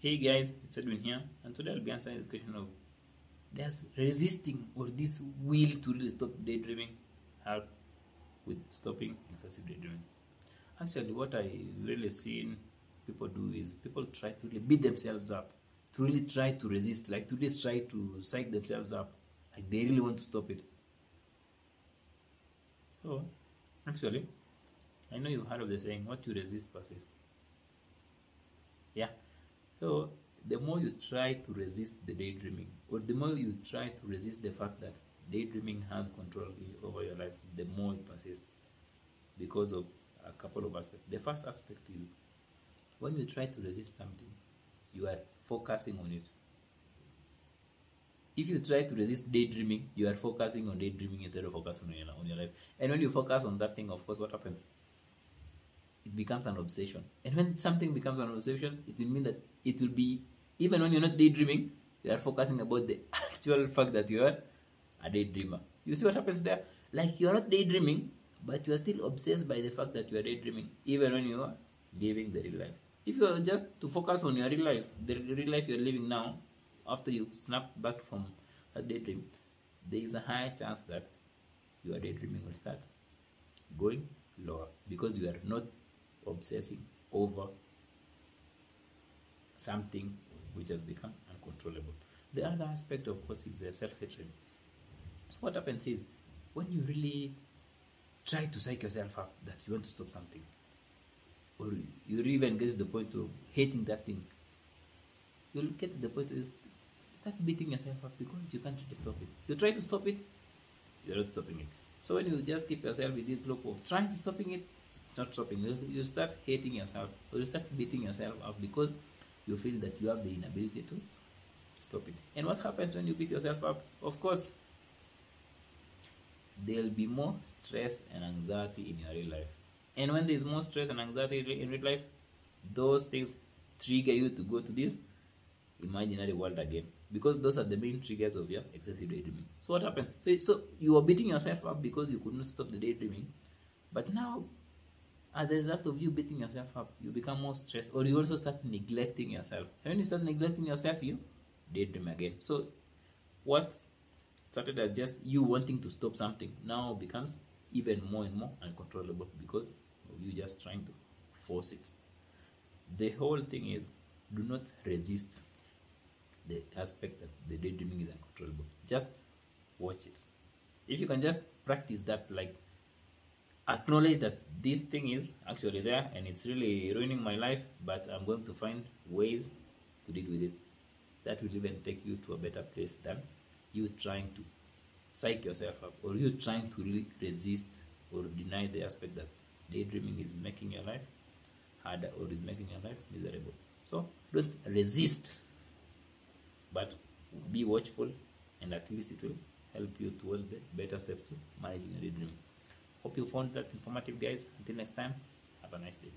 Hey guys, it's Edwin here, and today I'll be answering this question of does resisting or this will to really stop daydreaming help with stopping excessive daydreaming? Actually, what I really seen people do is people try to really beat themselves up, to really try to resist, like to just try to psych themselves up, like they really want to stop it. So, actually, I know you've heard of the saying, what you resist persists. Yeah. So the more you try to resist the daydreaming, or the more you try to resist the fact that daydreaming has control over your life, the more it persists because of a couple of aspects. The first aspect is when you try to resist something, you are focusing on it. If you try to resist daydreaming, you are focusing on daydreaming instead of focusing on your, on your life. And when you focus on that thing, of course, what happens? It becomes an obsession. And when something becomes an obsession, it will mean that it will be, even when you're not daydreaming, you are focusing about the actual fact that you are a daydreamer. You see what happens there? Like you're not daydreaming, but you are still obsessed by the fact that you are daydreaming, even when you are living the real life. If you are just to focus on your real life, the real life you're living now, after you snap back from a daydream, there is a high chance that your daydreaming will start going lower because you are not obsessing over something which has become uncontrollable. The other aspect, of course, is uh, self hatred. So, what happens is when you really try to psych yourself up that you want to stop something, or you even get to the point of hating that thing, you'll get to the point you start beating yourself up because you can't really stop it. You try to stop it, you're not stopping it. So, when you just keep yourself in this loop of trying to stopping it, not stopping. You, you start hating yourself or you start beating yourself up because you feel that you have the inability to stop it. And what happens when you beat yourself up? Of course, there'll be more stress and anxiety in your real life. And when there's more stress and anxiety in real life, those things trigger you to go to this imaginary world again because those are the main triggers of your excessive daydreaming. So what happens? So, so you are beating yourself up because you couldn't stop the daydreaming, but now as a result of you beating yourself up, you become more stressed, or you also start neglecting yourself. And when you start neglecting yourself, you daydream again. So, what started as just you wanting to stop something now becomes even more and more uncontrollable because you just trying to force it. The whole thing is do not resist the aspect that the daydreaming is uncontrollable. Just watch it. If you can just practice that, like acknowledge that this thing is actually there and it's really ruining my life, but I'm going to find ways to deal with it. That will even take you to a better place than you trying to psych yourself up or you trying to really resist or deny the aspect that daydreaming is making your life harder or is making your life miserable. So don't resist, but be watchful and at least it will help you towards the better steps to managing your daydreaming. Hope you found that informative, guys. Until next time, have a nice day.